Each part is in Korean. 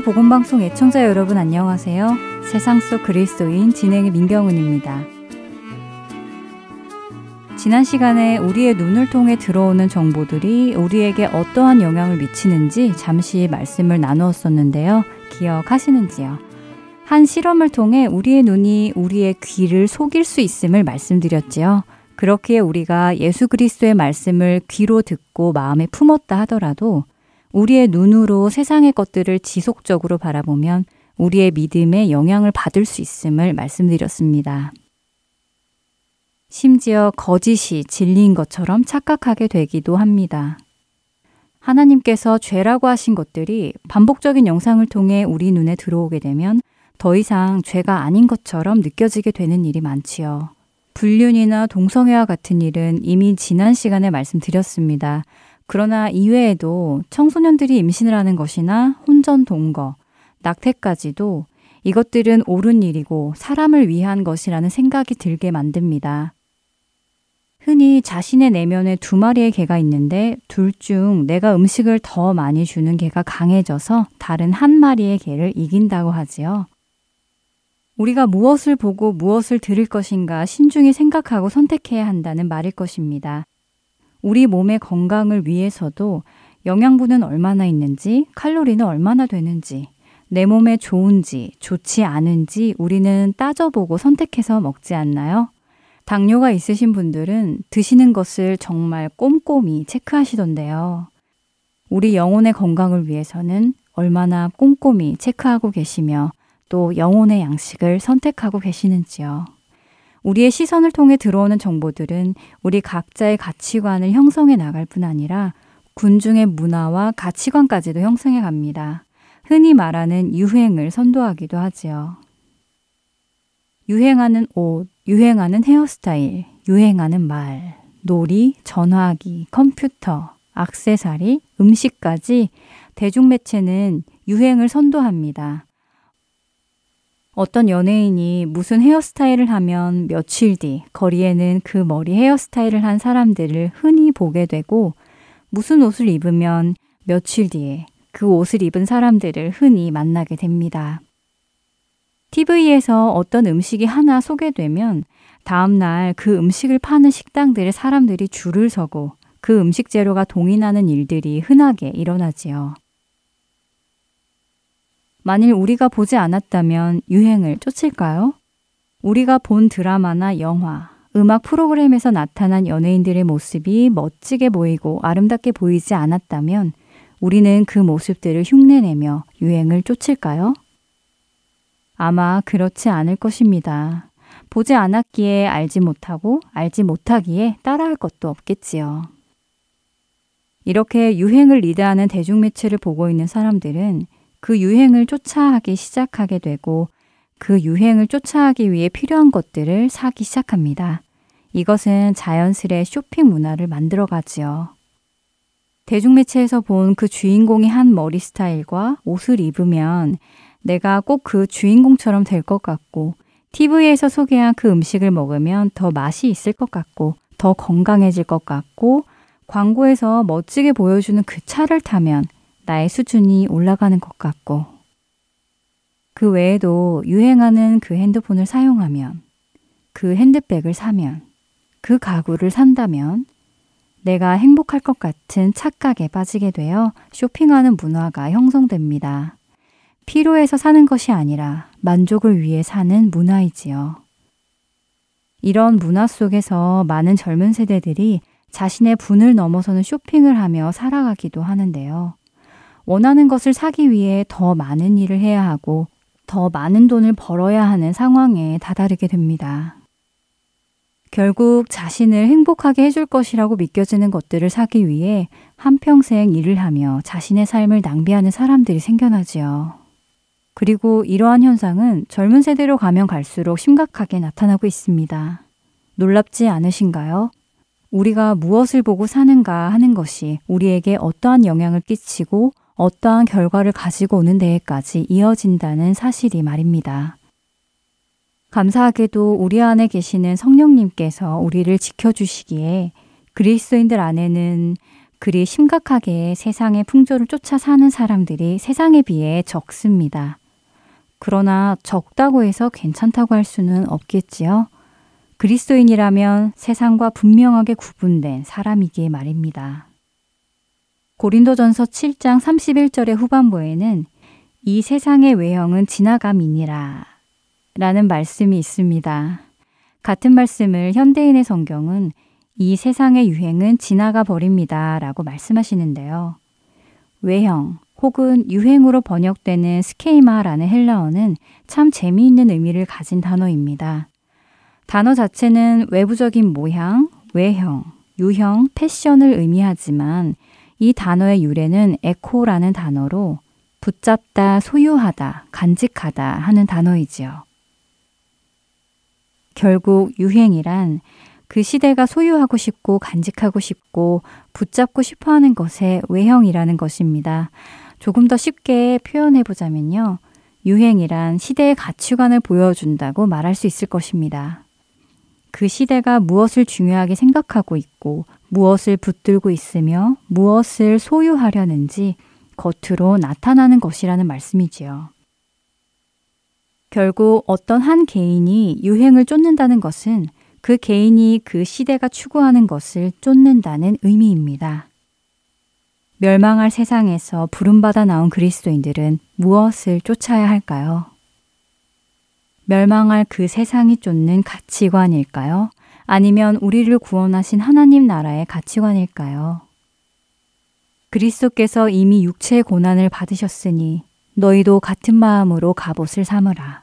서울 복음방송 애청자 여러분 안녕하세요. 세상 속 그리스도인 진행의 민경은입니다. 지난 시간에 우리의 눈을 통해 들어오는 정보들이 우리에게 어떠한 영향을 미치는지 잠시 말씀을 나누었었는데요. 기억하시는지요? 한 실험을 통해 우리의 눈이 우리의 귀를 속일 수 있음을 말씀드렸지요. 그렇기에 우리가 예수 그리스도의 말씀을 귀로 듣고 마음에 품었다 하더라도 우리의 눈으로 세상의 것들을 지속적으로 바라보면 우리의 믿음에 영향을 받을 수 있음을 말씀드렸습니다. 심지어 거짓이 진리인 것처럼 착각하게 되기도 합니다. 하나님께서 죄라고 하신 것들이 반복적인 영상을 통해 우리 눈에 들어오게 되면 더 이상 죄가 아닌 것처럼 느껴지게 되는 일이 많지요. 불륜이나 동성애와 같은 일은 이미 지난 시간에 말씀드렸습니다. 그러나 이외에도 청소년들이 임신을 하는 것이나 혼전 동거, 낙태까지도 이것들은 옳은 일이고 사람을 위한 것이라는 생각이 들게 만듭니다. 흔히 자신의 내면에 두 마리의 개가 있는데 둘 중 내가 음식을 더 많이 주는 개가 강해져서 다른 한 마리의 개를 이긴다고 하지요. 우리가 무엇을 보고 무엇을 들을 것인가 신중히 생각하고 선택해야 한다는 말일 것입니다. 우리 몸의 건강을 위해서도 영양분은 얼마나 있는지, 칼로리는 얼마나 되는지, 내 몸에 좋은지, 좋지 않은지 우리는 따져보고 선택해서 먹지 않나요? 당뇨가 있으신 분들은 드시는 것을 정말 꼼꼼히 체크하시던데요. 우리 영혼의 건강을 위해서는 얼마나 꼼꼼히 체크하고 계시며 또 영혼의 양식을 선택하고 계시는지요. 우리의 시선을 통해 들어오는 정보들은 우리 각자의 가치관을 형성해 나갈 뿐 아니라 군중의 문화와 가치관까지도 형성해 갑니다. 흔히 말하는 유행을 선도하기도 하지요. 유행하는 옷, 유행하는 헤어스타일, 유행하는 말, 놀이, 전화기, 컴퓨터, 악세사리, 음식까지 대중매체는 유행을 선도합니다. 어떤 연예인이 무슨 헤어스타일을 하면 며칠 뒤 거리에는 그 머리 헤어스타일을 한 사람들을 흔히 보게 되고 무슨 옷을 입으면 며칠 뒤에 그 옷을 입은 사람들을 흔히 만나게 됩니다. TV에서 어떤 음식이 하나 소개되면 다음날 그 음식을 파는 식당들의 사람들이 줄을 서고 그 음식 재료가 동인하는 일들이 흔하게 일어나지요. 만일 우리가 보지 않았다면 유행을 쫓을까요? 우리가 본 드라마나 영화, 음악 프로그램에서 나타난 연예인들의 모습이 멋지게 보이고 아름답게 보이지 않았다면 우리는 그 모습들을 흉내내며 유행을 쫓을까요? 아마 그렇지 않을 것입니다. 보지 않았기에 알지 못하고 알지 못하기에 따라할 것도 없겠지요. 이렇게 유행을 리드하는 대중매체를 보고 있는 사람들은 그 유행을 쫓아하기 시작하게 되고 그 유행을 쫓아하기 위해 필요한 것들을 사기 시작합니다. 이것은 자연스레 쇼핑 문화를 만들어 가지요. 대중매체에서 본 그 주인공이 한 머리 스타일과 옷을 입으면 내가 꼭 그 주인공처럼 될 것 같고, TV에서 소개한 그 음식을 먹으면 더 맛이 있을 것 같고, 더 건강해질 것 같고, 광고에서 멋지게 보여주는 그 차를 타면 나의 수준이 올라가는 것 같고, 그 외에도 유행하는 그 핸드폰을 사용하면, 그 핸드백을 사면, 그 가구를 산다면, 내가 행복할 것 같은 착각에 빠지게 되어 쇼핑하는 문화가 형성됩니다. 필요해서 사는 것이 아니라 만족을 위해 사는 문화이지요. 이런 문화 속에서 많은 젊은 세대들이 자신의 분을 넘어서는 쇼핑을 하며 살아가기도 하는데요. 원하는 것을 사기 위해 더 많은 일을 해야 하고 더 많은 돈을 벌어야 하는 상황에 다다르게 됩니다. 결국 자신을 행복하게 해줄 것이라고 믿겨지는 것들을 사기 위해 한평생 일을 하며 자신의 삶을 낭비하는 사람들이 생겨나지요. 그리고 이러한 현상은 젊은 세대로 가면 갈수록 심각하게 나타나고 있습니다. 놀랍지 않으신가요? 우리가 무엇을 보고 사는가 하는 것이 우리에게 어떠한 영향을 끼치고 어떠한 결과를 가지고 오는 데에까지 이어진다는 사실이 말입니다. 감사하게도 우리 안에 계시는 성령님께서 우리를 지켜주시기에 그리스도인들 안에는 그리 심각하게 세상의 풍조를 쫓아 사는 사람들이 세상에 비해 적습니다. 그러나 적다고 해서 괜찮다고 할 수는 없겠지요. 그리스도인이라면 세상과 분명하게 구분된 사람이기에 말입니다. 고린도전서 7장 31절의 후반부에는 이 세상의 외형은 지나감이니라 라는 말씀이 있습니다. 같은 말씀을 현대인의 성경은 이 세상의 유행은 지나가 버립니다 라고 말씀하시는데요. 외형 혹은 유행으로 번역되는 스케이마라는 헬라어는 참 재미있는 의미를 가진 단어입니다. 단어 자체는 외부적인 모양, 외형, 유형, 패션을 의미하지만 이 단어의 유래는 에코라는 단어로 붙잡다, 소유하다, 간직하다 하는 단어이지요. 결국 유행이란 그 시대가 소유하고 싶고 간직하고 싶고 붙잡고 싶어 하는 것의 외형이라는 것입니다. 조금 더 쉽게 표현해 보자면요. 유행이란 시대의 가치관을 보여준다고 말할 수 있을 것입니다. 그 시대가 무엇을 중요하게 생각하고 있고 무엇을 붙들고 있으며 무엇을 소유하려는지 겉으로 나타나는 것이라는 말씀이지요. 결국 어떤 한 개인이 유행을 쫓는다는 것은 그 개인이 그 시대가 추구하는 것을 쫓는다는 의미입니다. 멸망할 세상에서 부름받아 나온 그리스도인들은 무엇을 쫓아야 할까요? 멸망할 그 세상이 쫓는 가치관일까요? 아니면 우리를 구원하신 하나님 나라의 가치관일까요? 그리스도께서 이미 육체의 고난을 받으셨으니 너희도 같은 마음으로 갑옷을 삼으라.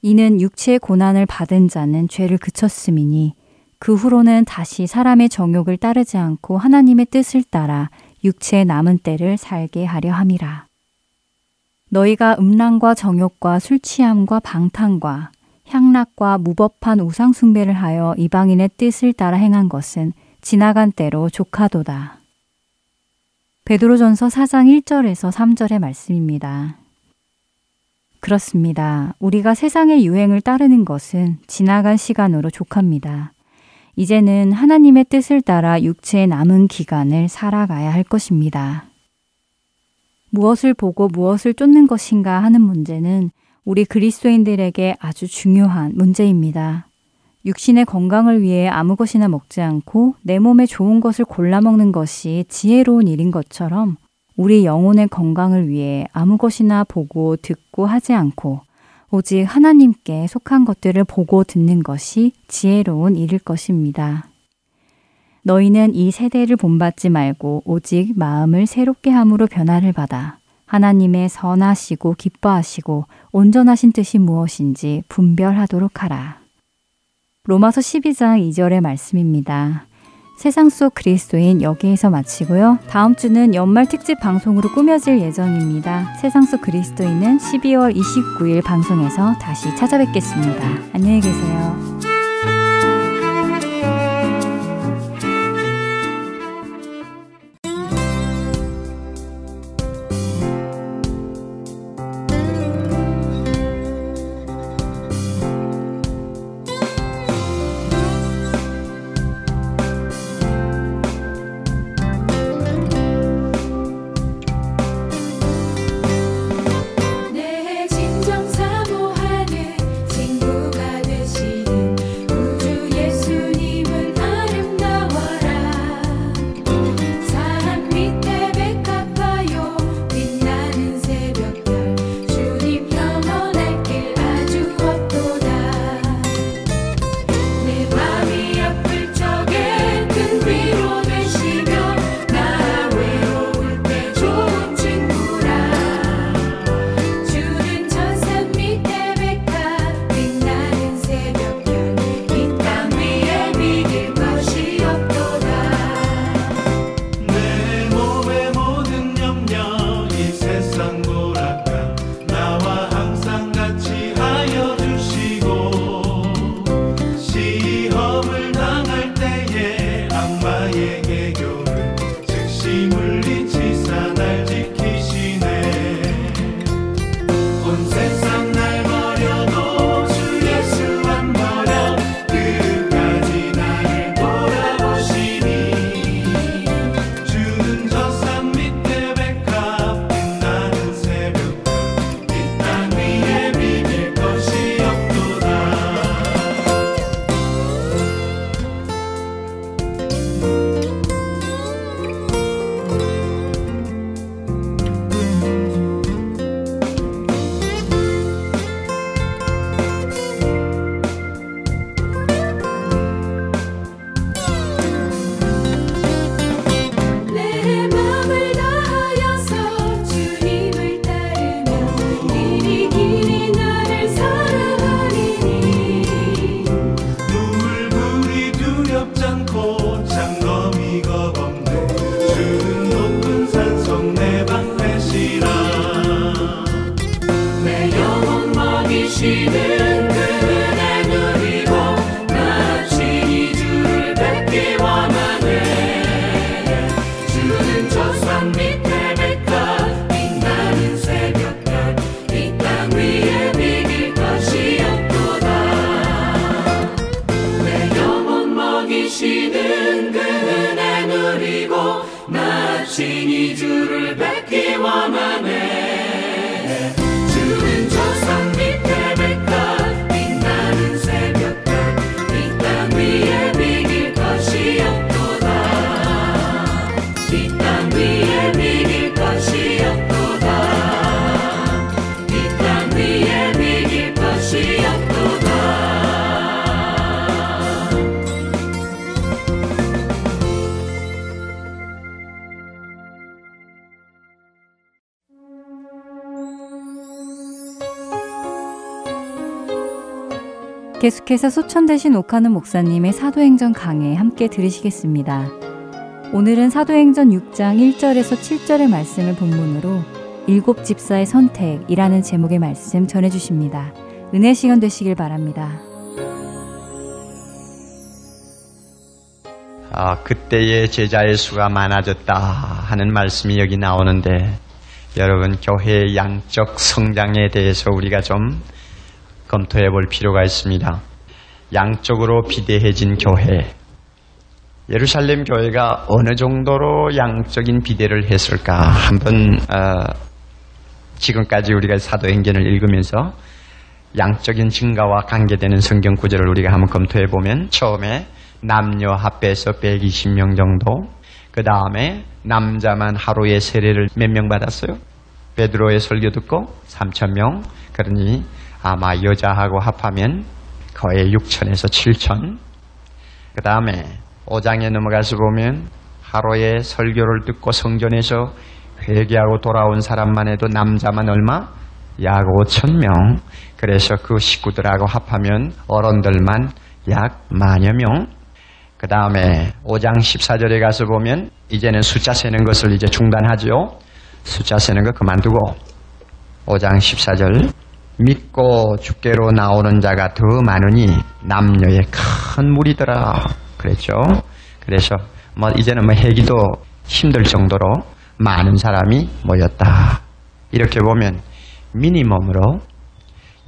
이는 육체의 고난을 받은 자는 죄를 그쳤음이니 그 후로는 다시 사람의 정욕을 따르지 않고 하나님의 뜻을 따라 육체의 남은 때를 살게 하려 함이라. 너희가 음란과 정욕과 술 취함과 방탕과 향락과 무법한 우상숭배를 하여 이방인의 뜻을 따라 행한 것은 지나간 때로 조카도다. 베드로전서 4장 1절에서 3절의 말씀입니다. 그렇습니다. 우리가 세상의 유행을 따르는 것은 지나간 시간으로 족합니다. 이제는 하나님의 뜻을 따라 육체의 남은 기간을 살아가야 할 것입니다. 무엇을 보고 무엇을 쫓는 것인가 하는 문제는 우리 그리스도인들에게 아주 중요한 문제입니다. 육신의 건강을 위해 아무 것이나 먹지 않고 내 몸에 좋은 것을 골라 먹는 것이 지혜로운 일인 것처럼 우리 영혼의 건강을 위해 아무 것이나 보고 듣고 하지 않고 오직 하나님께 속한 것들을 보고 듣는 것이 지혜로운 일일 것입니다. 너희는 이 세대를 본받지 말고 오직 마음을 새롭게 함으로 변화를 받아 하나님의 선하시고 기뻐하시고 온전하신 뜻이 무엇인지 분별하도록 하라. 로마서 12장 2절의 말씀입니다. 세상 속 그리스도인 여기에서 마치고요. 다음 주는 연말 특집 방송으로 꾸며질 예정입니다. 세상 속 그리스도인은 12월 29일 방송에서 다시 찾아뵙겠습니다. 안녕히 계세요. 나 친히 주를 뵙기 원하네 계속해서 소천대신 옥하는 목사님의 사도행전 강해 함께 들으시겠습니다. 오늘은 사도행전 6장 1절에서 7절의 말씀을 본문으로 일곱 집사의 선택이라는 제목의 말씀 전해주십니다. 은혜 시간 되시길 바랍니다. 아, 그때의 제자의 수가 많아졌다 하는 말씀이 여기 나오는데 여러분 교회의 양적 성장에 대해서 우리가 좀 검토해 볼 필요가 있습니다. 양적으로 비대해진 교회. 예루살렘 교회가 어느 정도로 양적인 비대를 했을까 한번 어, 지금까지 우리가 사도행전을 읽으면서 양적인 증가와 관계되는 성경 구절을 우리가 한번 검토해 보면 처음에 남녀 합해서 120명 정도 그 다음에 남자만 하루에 세례를 몇 명 받았어요? 베드로의 설교 듣고 3천명 그러니 아마 여자하고 합하면 거의 6천에서 7천 그 다음에 5장에 넘어가서 보면 하루에 설교를 듣고 성전에서 회개하고 돌아온 사람만 해도 남자만 얼마? 약 5천 명. 그래서 그 식구들하고 합하면 어른들만 약 만여 명. 그 다음에 5장 14절에 가서 보면 이제는 숫자 세는 것을 이제 중단하죠. 숫자 세는 거 그만두고 5장 14절 믿고 주께로 나오는 자가 더 많으니 남녀의 큰 무리더라 그랬죠. 그래서 뭐 이제는 뭐 해기도 힘들 정도로 많은 사람이 모였다. 이렇게 보면 미니멈으로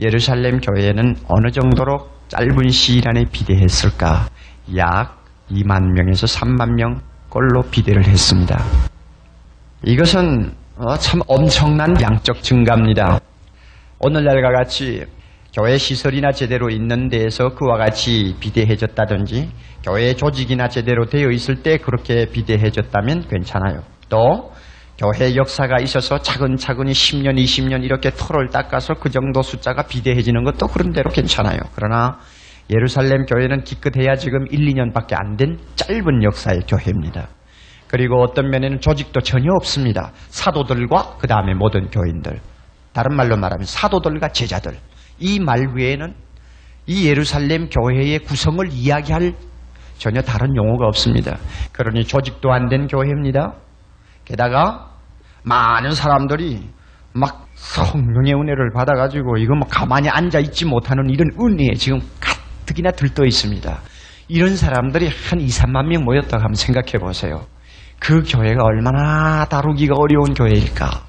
예루살렘 교회는 어느 정도로 짧은 시일 안에 비대했을까? 약 2만 명에서 3만 명 꼴로 비대를 했습니다. 이것은 어, 참 엄청난 양적 증가입니다. 오늘날과 같이 교회 시설이나 제대로 있는 데에서 그와 같이 비대해졌다든지 교회 조직이나 제대로 되어 있을 때 그렇게 비대해졌다면 괜찮아요. 또 교회 역사가 있어서 차근차근히 10년, 20년 이렇게 털을 닦아서 그 정도 숫자가 비대해지는 것도 그런 대로 괜찮아요. 그러나 예루살렘 교회는 기껏해야 지금 1, 2년밖에 안 된 짧은 역사의 교회입니다. 그리고 어떤 면에는 조직도 전혀 없습니다. 사도들과 그 다음에 모든 교인들. 다른 말로 말하면 사도들과 제자들. 이 말 외에는 이 예루살렘 교회의 구성을 이야기할 전혀 다른 용어가 없습니다. 그러니 조직도 안 된 교회입니다. 게다가 많은 사람들이 막 성령의 은혜를 받아가지고 이거 뭐 가만히 앉아 있지 못하는 이런 은혜에 지금 가득이나 들떠 있습니다. 이런 사람들이 한 2, 3만 명 모였다고 한번 생각해 보세요. 그 교회가 얼마나 다루기가 어려운 교회일까?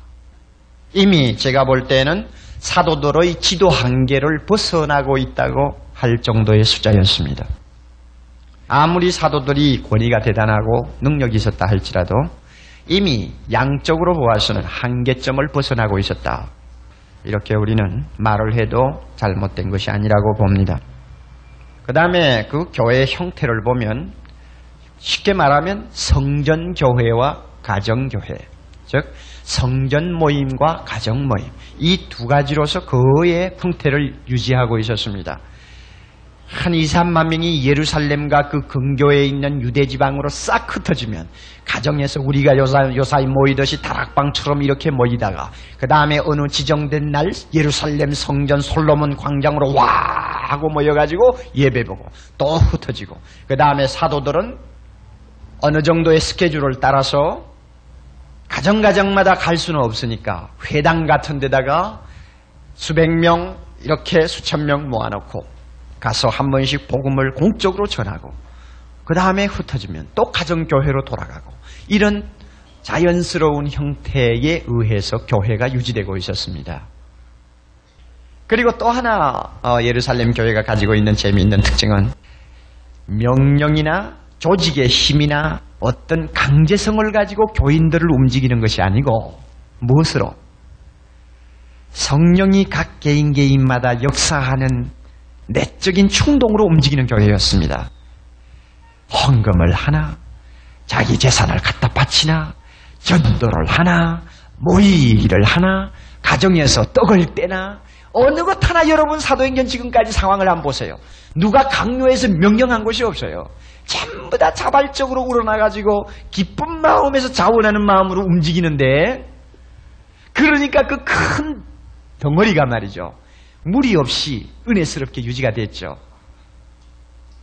이미 제가 볼 때는 사도들의 지도 한계를 벗어나고 있다고 할 정도의 숫자였습니다. 아무리 사도들이 권위가 대단하고 능력이 있었다 할지라도 이미 양적으로 보아서는 한계점을 벗어나고 있었다. 이렇게 우리는 말을 해도 잘못된 것이 아니라고 봅니다. 그 다음에 그 교회의 형태를 보면 쉽게 말하면 성전교회와 가정교회, 즉 성전 모임과 가정 모임 이 두 가지로서 그의 형태를 유지하고 있었습니다. 한 2, 3만 명이 예루살렘과 그 근교에 있는 유대 지방으로 싹 흩어지면 가정에서 우리가 요사, 요사이 모이듯이 다락방처럼 이렇게 모이다가 그 다음에 어느 지정된 날 예루살렘 성전 솔로몬 광장으로 와 하고 모여가지고 예배보고 또 흩어지고 그 다음에 사도들은 어느 정도의 스케줄을 따라서 가정가정마다 갈 수는 없으니까 회당 같은 데다가 수백 명 이렇게 수천 명 모아놓고 가서 한 번씩 복음을 공적으로 전하고 그 다음에 흩어지면 또 가정교회로 돌아가고 이런 자연스러운 형태에 의해서 교회가 유지되고 있었습니다. 그리고 또 하나 어, 예루살렘 교회가 가지고 있는 재미있는 특징은 명령이나 조직의 힘이나 어떤 강제성을 가지고 교인들을 움직이는 것이 아니고 무엇으로 성령이 각 개인 개인마다 역사하는 내적인 충동으로 움직이는 교회였습니다. 헌금을 하나, 자기 재산을 갖다 바치나, 전도를 하나, 모의를 하나, 가정에서 떡을 떼나, 어느 것 하나 여러분 사도행전 지금까지 상황을 한번 보세요. 누가 강요해서 명령한 것이 없어요. 전부 다 자발적으로 우러나가지고 기쁜 마음에서 자원하는 마음으로 움직이는데 그러니까 그 큰 덩어리가 말이죠. 무리 없이 은혜스럽게 유지가 됐죠.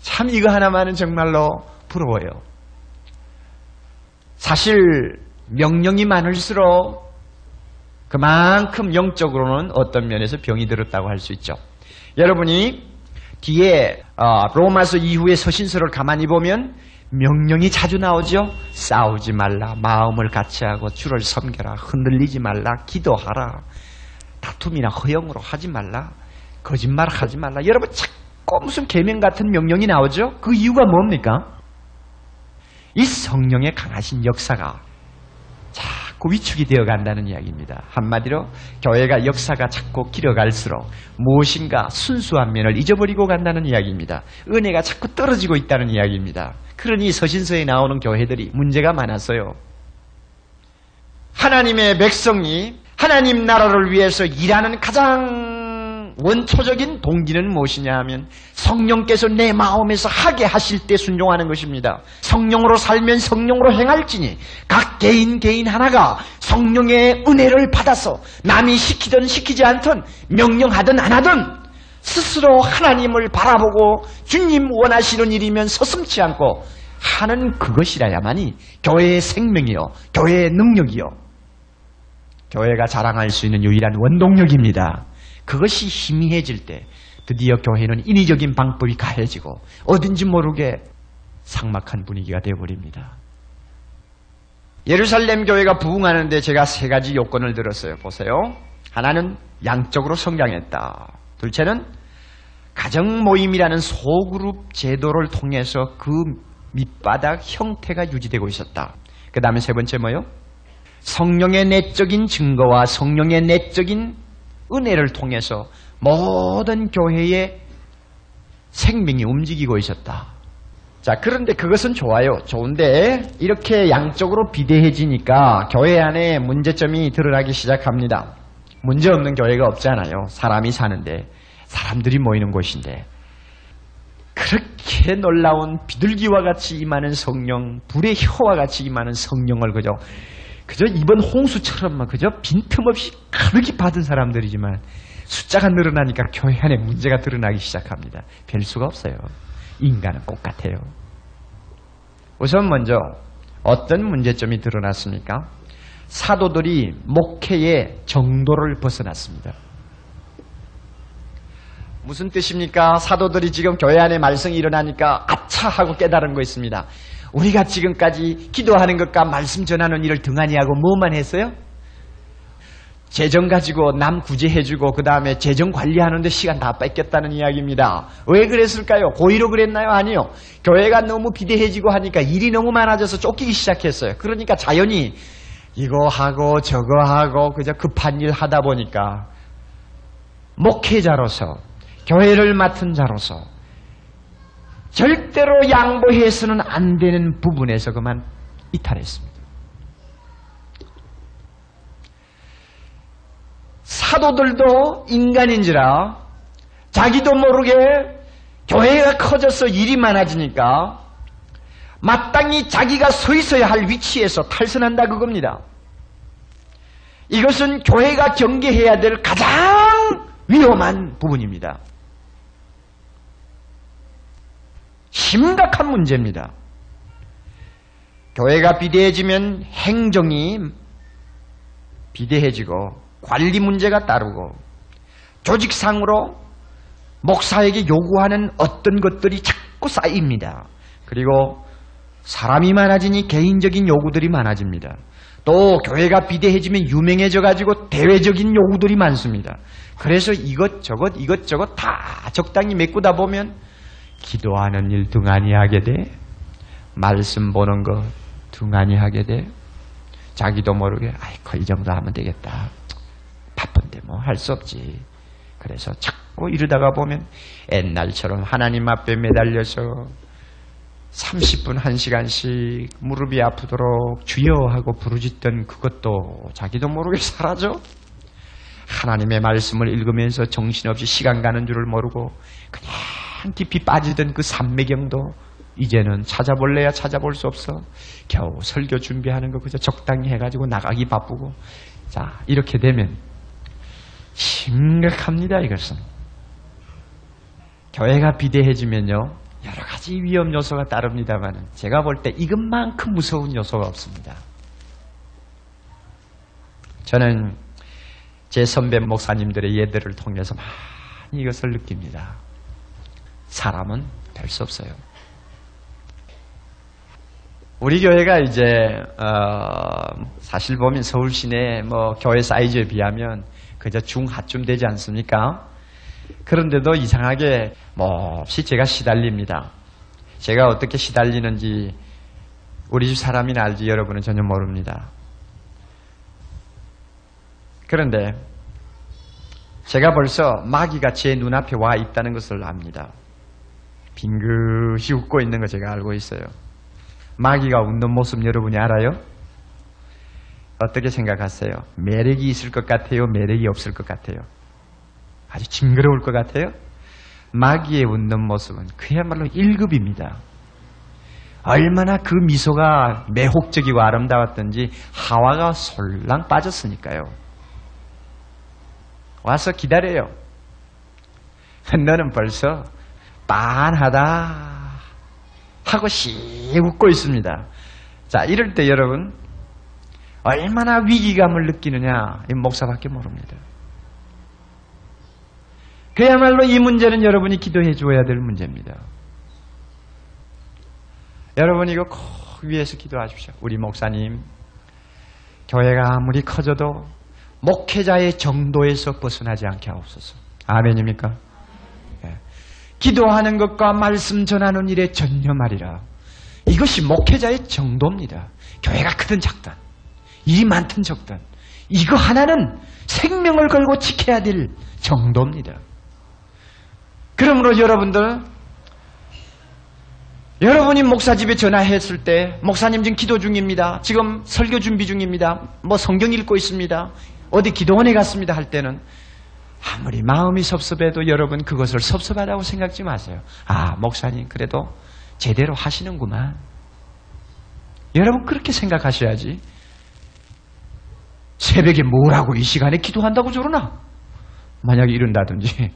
참 이거 하나만은 정말로 부러워요. 사실 명령이 많을수록 그만큼 영적으로는 어떤 면에서 병이 들었다고 할 수 있죠. 여러분이 뒤에 어, 로마서 이후의 서신서를 가만히 보면 명령이 자주 나오죠. 싸우지 말라, 마음을 같이 하고 주를 섬겨라, 흔들리지 말라, 기도하라, 다툼이나 허영으로 하지 말라, 거짓말 하지 말라. 여러분 자꾸 무슨 계명 같은 명령이 나오죠. 그 이유가 뭡니까? 이 성령의 강하신 역사가 자꾸 위축이 되어 간다는 이야기입니다. 한마디로 교회가 역사가 자꾸 길어갈수록 무엇인가 순수한 면을 잊어버리고 간다는 이야기입니다. 은혜가 자꾸 떨어지고 있다는 이야기입니다. 그러니 서신서에 나오는 교회들이 문제가 많았어요. 하나님의 백성이 하나님 나라를 위해서 일하는 가장 원초적인 동기는 무엇이냐 하면 성령께서 내 마음에서 하게 하실 때 순종하는 것입니다. 성령으로 살면 성령으로 행할지니 각 개인 개인 하나가 성령의 은혜를 받아서 남이 시키든 시키지 않든 명령하든 안 하든 스스로 하나님을 바라보고 주님 원하시는 일이면 서슴치 않고 하는 그것이라야만이 교회의 생명이요 교회의 능력이요 교회가 자랑할 수 있는 유일한 원동력입니다. 그것이 희미해질 때 드디어 교회는 인위적인 방법이 가해지고 어딘지 모르게 삭막한 분위기가 되어버립니다. 예루살렘 교회가 부흥하는데 제가 세 가지 요건을 들었어요. 보세요. 하나는 양적으로 성장했다. 둘째는 가정 모임이라는 소그룹 제도를 통해서 그 밑바닥 형태가 유지되고 있었다. 그 다음에 세 번째 뭐요? 성령의 내적인 증거와 성령의 내적인 은혜를 통해서 모든 교회의 생명이 움직이고 있었다. 자, 그런데 그것은 좋아요. 좋은데 이렇게 양쪽으로 비대해지니까 교회 안에 문제점이 드러나기 시작합니다. 문제 없는 교회가 없잖아요. 사람이 사는데 사람들이 모이는 곳인데 그렇게 놀라운 비둘기와 같이 임하는 성령, 불의 혀와 같이 임하는 성령을 그저 그저 이번 홍수처럼만 그저 빈틈없이 가득히 받은 사람들이지만 숫자가 늘어나니까 교회 안에 문제가 드러나기 시작합니다. 별 수가 없어요. 인간은 똑같아요. 우선 먼저 어떤 문제점이 드러났습니까? 사도들이 목회의 정도를 벗어났습니다. 무슨 뜻입니까? 사도들이 지금 교회 안에 말썽이 일어나니까 아차 하고 깨달은 거 있습니다. 우리가 지금까지 기도하는 것과 말씀 전하는 일을 등한히 하고 뭐만 했어요? 재정 가지고 남 구제해주고 그 다음에 재정 관리하는데 시간 다 뺏겼다는 이야기입니다. 왜 그랬을까요? 고의로 그랬나요? 아니요. 교회가 너무 비대해지고 하니까 일이 너무 많아져서 쫓기기 시작했어요. 그러니까 자연히 이거 하고 저거 하고 그저 급한 일 하다 보니까 목회자로서 교회를 맡은 자로서 절대로 양보해서는 안 되는 부분에서 그만 이탈했습니다. 사도들도 인간인지라 자기도 모르게 교회가 커져서 일이 많아지니까 마땅히 자기가 서 있어야 할 위치에서 탈선한다 그겁니다. 이것은 교회가 경계해야 될 가장 위험한 부분입니다. 심각한 문제입니다. 교회가 비대해지면 행정이 비대해지고 관리 문제가 따르고 조직상으로 목사에게 요구하는 어떤 것들이 자꾸 쌓입니다. 그리고 사람이 많아지니 개인적인 요구들이 많아집니다. 또 교회가 비대해지면 유명해져 가지고 대외적인 요구들이 많습니다. 그래서 이것저것 이것저것 다 적당히 메꾸다 보면 기도하는 일 등한히 하게 돼. 말씀 보는 거 등한히 하게 돼. 자기도 모르게 아이고 이 정도 하면 되겠다. 바쁜데 뭐 할 수 없지. 그래서 자꾸 이러다가 보면 옛날처럼 하나님 앞에 매달려서 30분, 1시간씩 무릎이 아프도록 주여 하고 부르짖던 그것도 자기도 모르게 사라져. 하나님의 말씀을 읽으면서 정신없이 시간 가는 줄을 모르고 그냥 깊이 빠지던 그 삼매경도 이제는 찾아볼래야 찾아볼 수 없어. 겨우 설교 준비하는 거 그저 적당히 해가지고 나가기 바쁘고. 자, 이렇게 되면 심각합니다, 이것은. 교회가 비대해지면요, 여러 가지 위험 요소가 따릅니다만, 제가 볼 때 이것만큼 무서운 요소가 없습니다. 저는 제 선배 목사님들의 예들을 통해서 많이 이것을 느낍니다. 사람은 될 수 없어요. 우리 교회가 이제 어, 사실 보면 서울 시내 뭐 교회 사이즈에 비하면 그저 중하쯤 되지 않습니까? 그런데도 이상하게 몹시 제가 시달립니다. 제가 어떻게 시달리는지 우리 집 사람이나 알지 여러분은 전혀 모릅니다. 그런데 제가 벌써 마귀가 제 눈앞에 와 있다는 것을 압니다. 빙긋이 웃고 있는 거 제가 알고 있어요. 마귀가 웃는 모습 여러분이 알아요? 어떻게 생각하세요? 매력이 있을 것 같아요? 매력이 없을 것 같아요? 아주 징그러울 것 같아요? 마귀의 웃는 모습은 그야말로 1급입니다. 얼마나 그 미소가 매혹적이고 아름다웠던지 하와가 솔랑 빠졌으니까요. 와서 기다려요. 너는 벌써 빤하다 하고 씩 웃고 있습니다. 자, 이럴 때 여러분 얼마나 위기감을 느끼느냐 이 목사밖에 모릅니다. 그야말로 이 문제는 여러분이 기도해 줘야 될 문제입니다. 여러분 이거 꼭 위해서 기도하십시오. 우리 목사님 교회가 아무리 커져도 목회자의 정도에서 벗어나지 않게 하옵소서. 아멘입니까? 예. 기도하는 것과 말씀 전하는 일에 전념하리라. 이것이 목회자의 정도입니다. 교회가 크든 작든, 일이 많든 적든, 이거 하나는 생명을 걸고 지켜야 될 정도입니다. 그러므로 여러분들, 여러분이 목사 집에 전화했을 때, 목사님 지금 기도 중입니다. 지금 설교 준비 중입니다. 뭐 성경 읽고 있습니다. 어디 기도원에 갔습니다. 할 때는, 아무리 마음이 섭섭해도 여러분 그것을 섭섭하다고 생각지 마세요. 아, 목사님, 그래도 제대로 하시는구만. 여러분 그렇게 생각하셔야지. 새벽에 뭐라고 이 시간에 기도한다고 저러나? 만약에 이런다든지.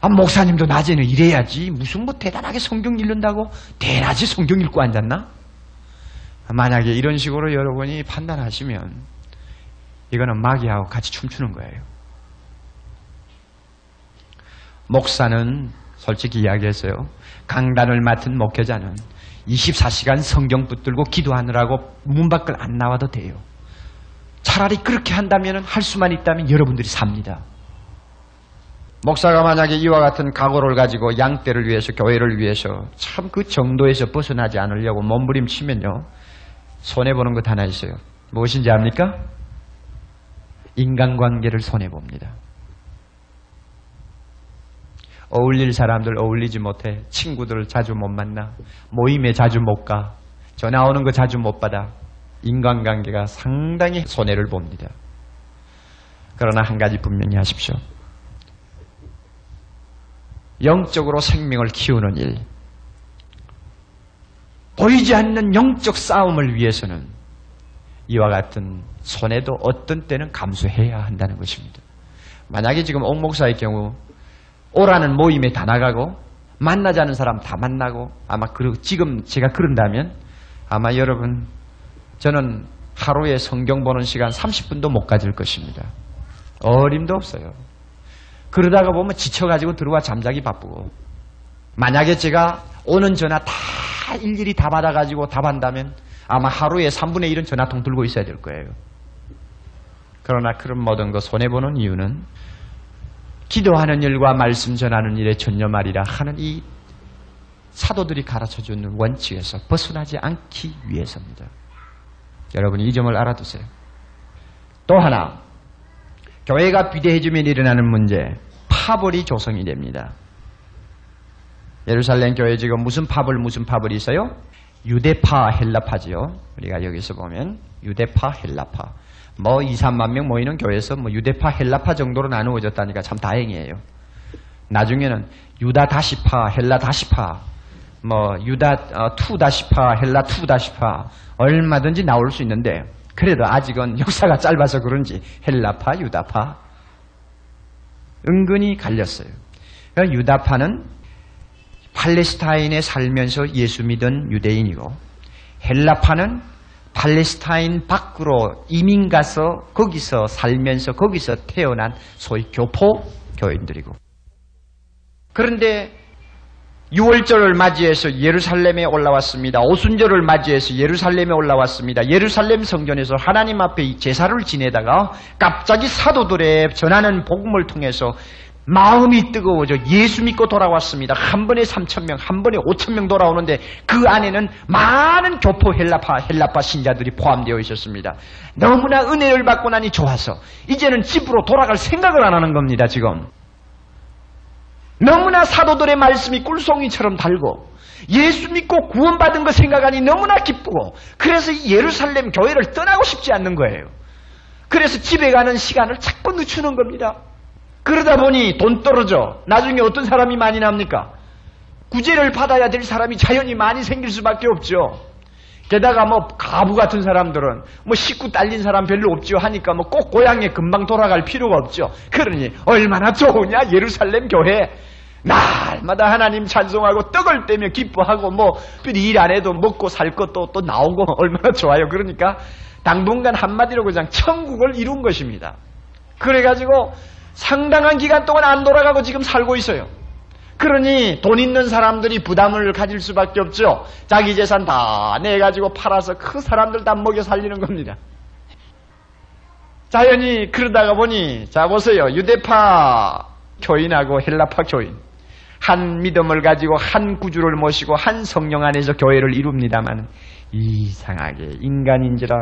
아, 목사님도 낮에는 이래야지. 무슨 뭐 대단하게 성경 읽는다고 대낮에 성경 읽고 앉았나? 만약에 이런 식으로 여러분이 판단하시면 이거는 마귀하고 같이 춤추는 거예요. 목사는 솔직히 이야기했어요. 강단을 맡은 목회자는 24시간 성경 붙들고 기도하느라고 문 밖을 안 나와도 돼요. 차라리 그렇게 한다면 할 수만 있다면 여러분들이 삽니다. 목사가 만약에 이와 같은 각오를 가지고 양떼를 위해서 교회를 위해서 참 그 정도에서 벗어나지 않으려고 몸부림치면요 손해보는 것 하나 있어요. 무엇인지 압니까? 인간관계를 손해봅니다. 어울릴 사람들 어울리지 못해. 친구들을 자주 못 만나. 모임에 자주 못 가. 전화 오는 거 자주 못 받아. 인간관계가 상당히 손해를 봅니다. 그러나 한 가지 분명히 하십시오. 영적으로 생명을 키우는 일. 보이지 않는 영적 싸움을 위해서는 이와 같은 손해도 어떤 때는 감수해야 한다는 것입니다. 만약에 지금 옥 목사의 경우 오라는 모임에 다 나가고 만나자는 사람 다 만나고 아마 그 지금 제가 그런다면 아마 여러분 저는 하루에 성경 보는 시간 30분도 못 가질 것입니다. 어림도 없어요. 그러다가 보면 지쳐가지고 들어와 잠자기 바쁘고 만약에 제가 오는 전화 다 일일이 다 받아가지고 답한다면 아마 하루에 3분의 1은 전화통 들고 있어야 될 거예요. 그러나 그런 모든 거 손해보는 이유는 기도하는 일과 말씀 전하는 일에 전념하리라 하는 이 사도들이 가르쳐 주는 원칙에서 벗어나지 않기 위해서입니다. 여러분이 이 점을 알아두세요. 또 하나, 교회가 비대해지면 일어나는 문제, 파벌이 조성이 됩니다. 예루살렘 교회 지금 무슨 파벌, 무슨 파벌이 있어요? 유대파, 헬라파지요. 우리가 여기서 보면 유대파, 헬라파. 뭐 2, 3만 명 모이는 교회에서 뭐 유대파, 헬라파 정도로 나누어졌다니까 참 다행이에요. 나중에는 유다 다시파, 헬라 다시파, 뭐 유다 어, 투 다시파, 헬라 two 다시파 얼마든지 나올 수 있는데 그래도 아직은 역사가 짧아서 그런지 헬라파, 유다파 은근히 갈렸어요. 그러니까 유다파는 팔레스타인에 살면서 예수 믿은 유대인이고 헬라파는 팔레스타인 밖으로 이민 가서 거기서 살면서 거기서 태어난 소위 교포 교인들이고 그런데 6월절을 맞이해서 예루살렘에 올라왔습니다. 오순절을 맞이해서 예루살렘에 올라왔습니다. 예루살렘 성전에서 하나님 앞에 제사를 지내다가 갑자기 사도들의 전하는 복음을 통해서 마음이 뜨거워져 예수 믿고 돌아왔습니다. 한 번에 3천 명, 한 번에 5천 명 돌아오는데 그 안에는 많은 교포 헬라파, 헬라파 신자들이 포함되어 있었습니다. 너무나 은혜를 받고 나니 좋아서 이제는 집으로 돌아갈 생각을 안 하는 겁니다, 지금. 너무나 사도들의 말씀이 꿀송이처럼 달고 예수 믿고 구원받은 거 생각하니 너무나 기쁘고 그래서 이 예루살렘 교회를 떠나고 싶지 않는 거예요. 그래서 집에 가는 시간을 자꾸 늦추는 겁니다. 그러다 보니 돈 떨어져. 나중에 어떤 사람이 많이 납니까? 구제를 받아야 될 사람이 자연히 많이 생길 수밖에 없죠. 게다가 뭐 가부 같은 사람들은 뭐 식구 딸린 사람 별로 없죠 하니까 뭐 꼭 고향에 금방 돌아갈 필요가 없죠. 그러니 얼마나 좋으냐 예루살렘 교회 날마다 하나님 찬송하고 떡을 떼며 기뻐하고 뭐 일 안 해도 먹고 살 것도 또 나오고 얼마나 좋아요. 그러니까 당분간 한마디로 그냥 천국을 이룬 것입니다. 그래가지고 상당한 기간 동안 안 돌아가고 지금 살고 있어요. 그러니 돈 있는 사람들이 부담을 가질 수밖에 없죠. 자기 재산 다 내가지고 팔아서 그 사람들 다 먹여 살리는 겁니다. 자연히 그러다가 보니 자 보세요. 유대파 교인하고 헬라파 교인 한 믿음을 가지고 한 구주를 모시고 한 성령 안에서 교회를 이룹니다만 이상하게 인간인지라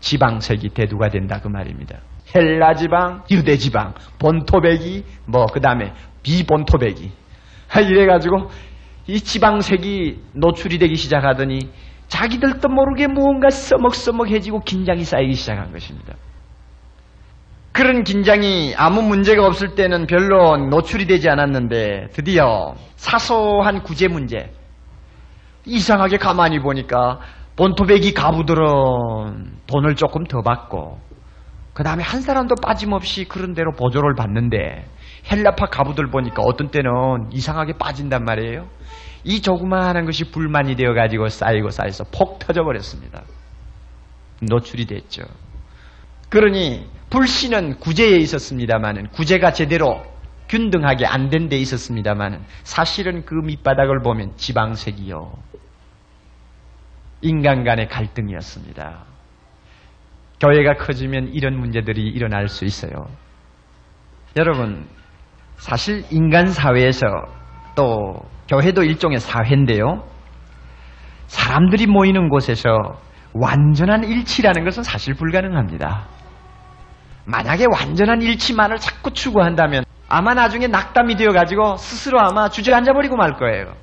지방색이 대두가 된다 그 말입니다. 헬라 지방, 유대 지방, 본토백이 뭐 그다음에 비본토백이 이래 가지고 이 지방색이 노출이 되기 시작하더니 자기들도 모르게 무언가 써먹써먹해지고 긴장이 쌓이기 시작한 것입니다. 그런 긴장이 아무 문제가 없을 때는 별로 노출이 되지 않았는데 드디어 사소한 구제 문제 이상하게 가만히 보니까 본토백이 가부들은 돈을 조금 더 받고 그 다음에 한 사람도 빠짐없이 그런 대로 보조를 받는데 헬라파 가부들 보니까 어떤 때는 이상하게 빠진단 말이에요. 이 조그마한 것이 불만이 되어가지고 쌓이고 쌓여서 폭 터져버렸습니다. 노출이 됐죠. 그러니 불신은 구제에 있었습니다마는 구제가 제대로 균등하게 안 된 데 있었습니다마는 사실은 그 밑바닥을 보면 지방색이요. 인간 간의 갈등이었습니다. 교회가 커지면 이런 문제들이 일어날 수 있어요. 여러분, 사실 인간 사회에서 또 교회도 일종의 사회인데요. 사람들이 모이는 곳에서 완전한 일치라는 것은 사실 불가능합니다. 만약에 완전한 일치만을 자꾸 추구한다면 아마 나중에 낙담이 되어가지고 스스로 아마 주저앉아버리고 말 거예요.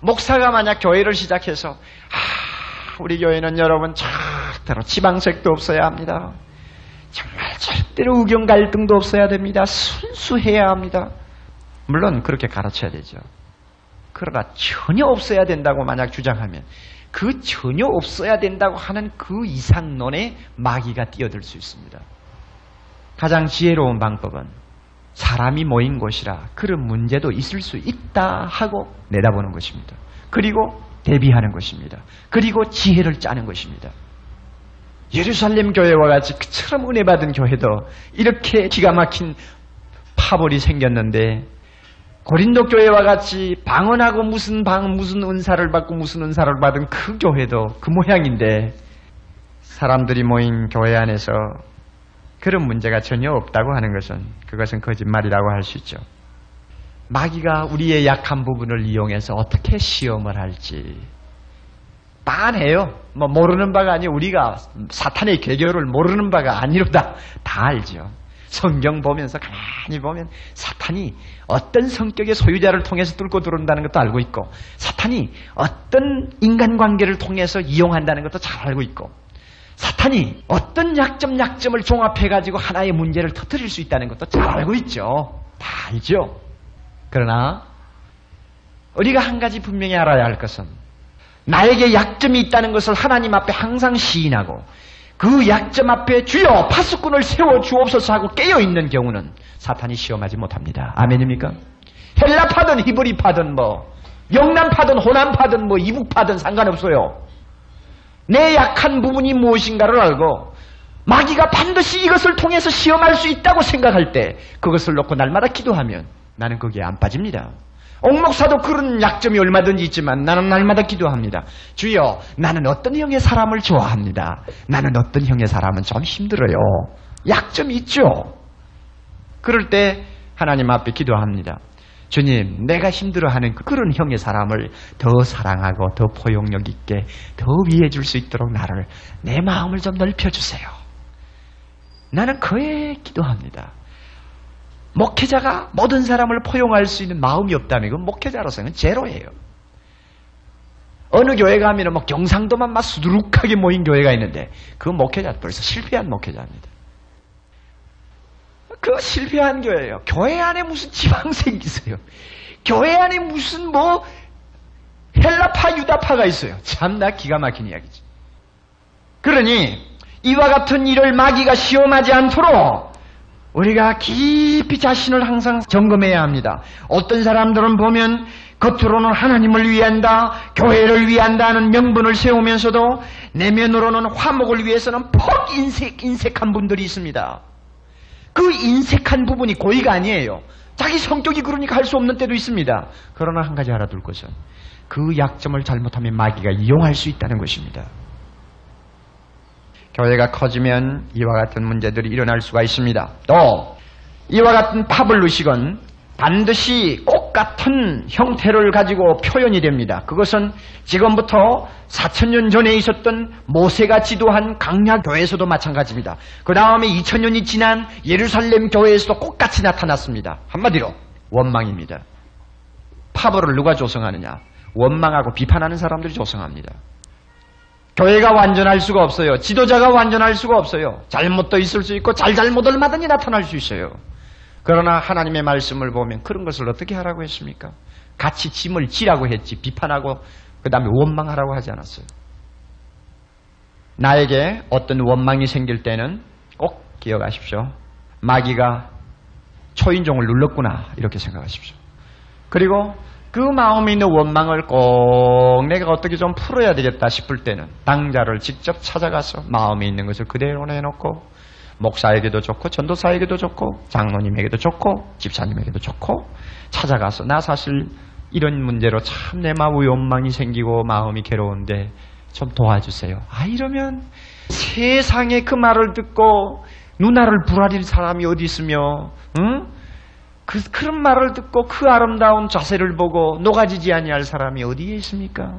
목사가 만약 교회를 시작해서 아, 우리 교회는 여러분 절대로 지방색도 없어야 합니다. 정말 절대로 의견 갈등도 없어야 됩니다. 순수해야 합니다. 물론 그렇게 가르쳐야 되죠. 그러나 전혀 없어야 된다고 만약 주장하면 그 전혀 없어야 된다고 하는 그 이상론에 마귀가 뛰어들 수 있습니다. 가장 지혜로운 방법은 사람이 모인 곳이라 그런 문제도 있을 수 있다 하고 내다보는 것입니다. 그리고 대비하는 것입니다. 그리고 지혜를 짜는 것입니다. 예루살렘 교회와 같이 그처럼 은혜 받은 교회도 이렇게 기가 막힌 파벌이 생겼는데 고린도 교회와 같이 방언하고 무슨 방 무슨 은사를 받고 무슨 은사를 받은 그 교회도 그 모양인데 사람들이 모인 교회 안에서 그런 문제가 전혀 없다고 하는 것은 그것은 거짓말이라고 할 수 있죠. 마귀가 우리의 약한 부분을 이용해서 어떻게 시험을 할지 빤해요. 뭐 모르는 바가 아니 우리가 사탄의 개교를 모르는 바가 아니로다 다 알죠. 성경 보면서 가만히 보면 사탄이 어떤 성격의 소유자를 통해서 뚫고 들어온다는 것도 알고 있고 사탄이 어떤 인간관계를 통해서 이용한다는 것도 잘 알고 있고 사탄이 어떤 약점 약점을 종합해 가지고 하나의 문제를 터뜨릴 수 있다는 것도 잘 알고 있죠. 다 알죠. 그러나 우리가 한 가지 분명히 알아야 할 것은 나에게 약점이 있다는 것을 하나님 앞에 항상 시인하고 그 약점 앞에 주여 파수꾼을 세워 주옵소서 하고 깨어 있는 경우는 사탄이 시험하지 못합니다. 아멘입니까? 헬라 파든 히브리 파든 뭐 영남 파든 호남 파든 뭐 이북 파든 상관없어요. 내 약한 부분이 무엇인가를 알고 마귀가 반드시 이것을 통해서 시험할 수 있다고 생각할 때 그것을 놓고 날마다 기도하면 나는 거기에 안 빠집니다. 옥목사도 그런 약점이 얼마든지 있지만 나는 날마다 기도합니다. 주여, 나는 어떤 형의 사람을 좋아합니다. 나는 어떤 형의 사람은 좀 힘들어요. 약점이 있죠. 그럴 때 하나님 앞에 기도합니다. 주님, 내가 힘들어하는 그런 형의 사람을 더 사랑하고 더 포용력 있게 더 위해 줄 수 있도록 나를 내 마음을 좀 넓혀 주세요. 나는 그에 기도합니다. 목회자가 모든 사람을 포용할 수 있는 마음이 없다면 그건 목회자로서는 제로예요. 어느 교회 가면 막 경상도만 막 수두룩하게 모인 교회가 있는데 그 목회자 벌써 실패한 목회자입니다. 그 실패한 교회예요. 교회 안에 무슨 지방색이 있어요. 교회 안에 무슨 뭐 헬라파 유다파가 있어요. 참나 기가 막힌 이야기지. 그러니 이와 같은 일을 마귀가 시험하지 않도록 우리가 깊이 자신을 항상 점검해야 합니다. 어떤 사람들은 보면 겉으로는 하나님을 위한다, 교회를 위한다는 명분을 세우면서도 내면으로는 화목을 위해서는 퍽 인색, 인색한 분들이 있습니다. 그 인색한 부분이 고의가 아니에요. 자기 성격이 그러니까 할 수 없는 때도 있습니다. 그러나 한 가지 알아둘 것은 그 약점을 잘못하면 마귀가 이용할 수 있다는 것입니다. 교회가 커지면 이와 같은 문제들이 일어날 수가 있습니다. 또 이와 같은 파블루식은 반드시 꽃 같은 형태를 가지고 표현이 됩니다. 그것은 지금부터 4천년 전에 있었던 모세가 지도한 강야 교회에서도 마찬가지입니다. 그 다음에 2천년이 지난 예루살렘 교회에서도 꽃같이 나타났습니다. 한마디로 원망입니다. 파벌을 누가 조성하느냐? 원망하고 비판하는 사람들이 조성합니다. 교회가 완전할 수가 없어요. 지도자가 완전할 수가 없어요. 잘못도 있을 수 있고 잘잘못 얼마든지 나타날 수 있어요. 그러나 하나님의 말씀을 보면 그런 것을 어떻게 하라고 했습니까? 같이 짐을 지라고 했지 비판하고 그 다음에 원망하라고 하지 않았어요. 나에게 어떤 원망이 생길 때는 꼭 기억하십시오. 마귀가 초인종을 눌렀구나 이렇게 생각하십시오. 그리고 그 마음에 있는 원망을 꼭 내가 어떻게 좀 풀어야 되겠다 싶을 때는 당자를 직접 찾아가서 마음에 있는 것을 그대로 내놓고 목사에게도 좋고 전도사에게도 좋고 장로님에게도 좋고 집사님에게도 좋고 찾아가서 나 사실 이런 문제로 참 내 마음에 원망이 생기고 마음이 괴로운데 좀 도와주세요. 아 이러면 세상에 그 말을 듣고 누나를 불아릴 사람이 어디 있으며 응? 그, 그런 말을 듣고 그 아름다운 자세를 보고 녹아지지 아니할 사람이 어디에 있습니까?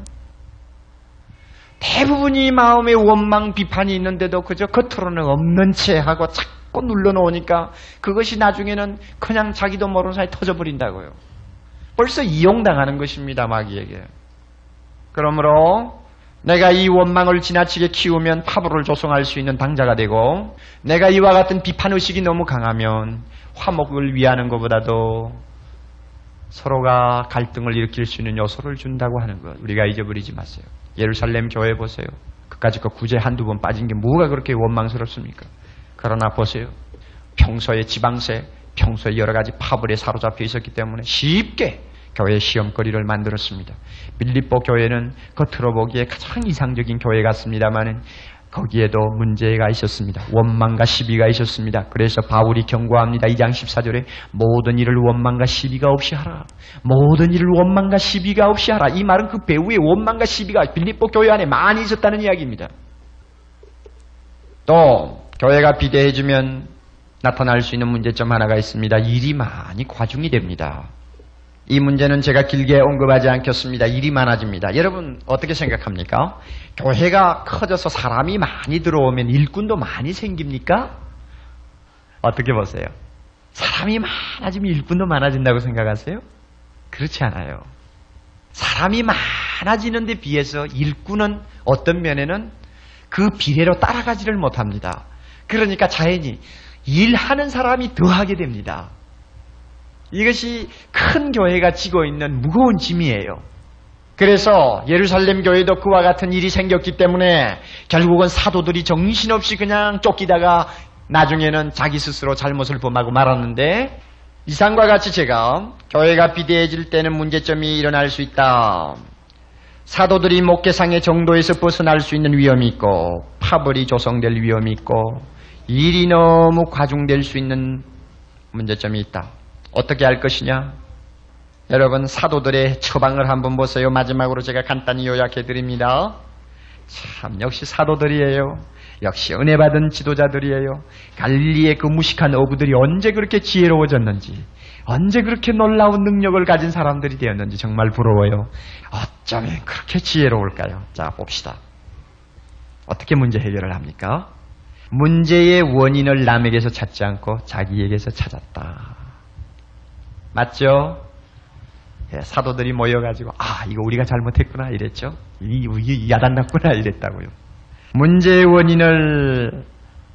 대부분이 마음에 원망, 비판이 있는데도 그저 겉으로는 없는 채 하고 자꾸 눌러놓으니까 그것이 나중에는 그냥 자기도 모르는 사이에 터져버린다고요. 벌써 이용당하는 것입니다, 마귀에게. 그러므로 내가 이 원망을 지나치게 키우면 파벌을 조성할 수 있는 당자가 되고 내가 이와 같은 비판의식이 너무 강하면 화목을 위하는 것보다도 서로가 갈등을 일으킬 수 있는 요소를 준다고 하는 것 우리가 잊어버리지 마세요. 예루살렘 교회 보세요. 그까짓 거 구제 한두 번 빠진 게 뭐가 그렇게 원망스럽습니까? 그러나 보세요. 평소에 지방세, 평소에 여러 가지 파벌에 사로잡혀 있었기 때문에 쉽게 교회 시험거리를 만들었습니다. 빌립보 교회는 겉으로 보기에 가장 이상적인 교회 같습니다만은 거기에도 문제가 있었습니다. 원망과 시비가 있었습니다. 그래서 바울이 경고합니다. 2장 14절에 모든 일을 원망과 시비가 없이 하라. 모든 일을 원망과 시비가 없이 하라. 이 말은 그 배후에 원망과 시비가 빌립보 교회 안에 많이 있었다는 이야기입니다. 또 교회가 비대해지면 나타날 수 있는 문제점 하나가 있습니다. 일이 많이 과중이 됩니다. 이 문제는 제가 길게 언급하지 않겠습니다. 일이 많아집니다. 여러분 어떻게 생각합니까? 교회가 커져서 사람이 많이 들어오면 일꾼도 많이 생깁니까? 어떻게 보세요? 사람이 많아지면 일꾼도 많아진다고 생각하세요? 그렇지 않아요. 사람이 많아지는 데 비해서 일꾼은 어떤 면에는 그 비례로 따라가지를 못합니다. 그러니까 자연히 일하는 사람이 더하게 됩니다. 이것이 큰 교회가 지고 있는 무거운 짐이에요. 그래서 예루살렘 교회도 그와 같은 일이 생겼기 때문에 결국은 사도들이 정신없이 그냥 쫓기다가 나중에는 자기 스스로 잘못을 범하고 말았는데 이상과 같이 제가 교회가 비대해질 때는 문제점이 일어날 수 있다. 사도들이 목계상의 정도에서 벗어날 수 있는 위험이 있고 파벌이 조성될 위험이 있고 일이 너무 과중될 수 있는 문제점이 있다. 어떻게 할 것이냐? 여러분 사도들의 처방을 한번 보세요. 마지막으로 제가 간단히 요약해 드립니다. 참 역시 사도들이에요. 역시 은혜 받은 지도자들이에요. 갈릴리의 그 무식한 어부들이 언제 그렇게 지혜로워졌는지, 언제 그렇게 놀라운 능력을 가진 사람들이 되었는지 정말 부러워요. 어쩌면 그렇게 지혜로울까요? 자, 봅시다. 어떻게 문제 해결을 합니까? 문제의 원인을 남에게서 찾지 않고 자기에게서 찾았다. 맞죠? 예, 사도들이 모여가지고 아 이거 우리가 잘못했구나 이랬죠. 이, 이 야단났구나 이랬다고요. 문제의 원인을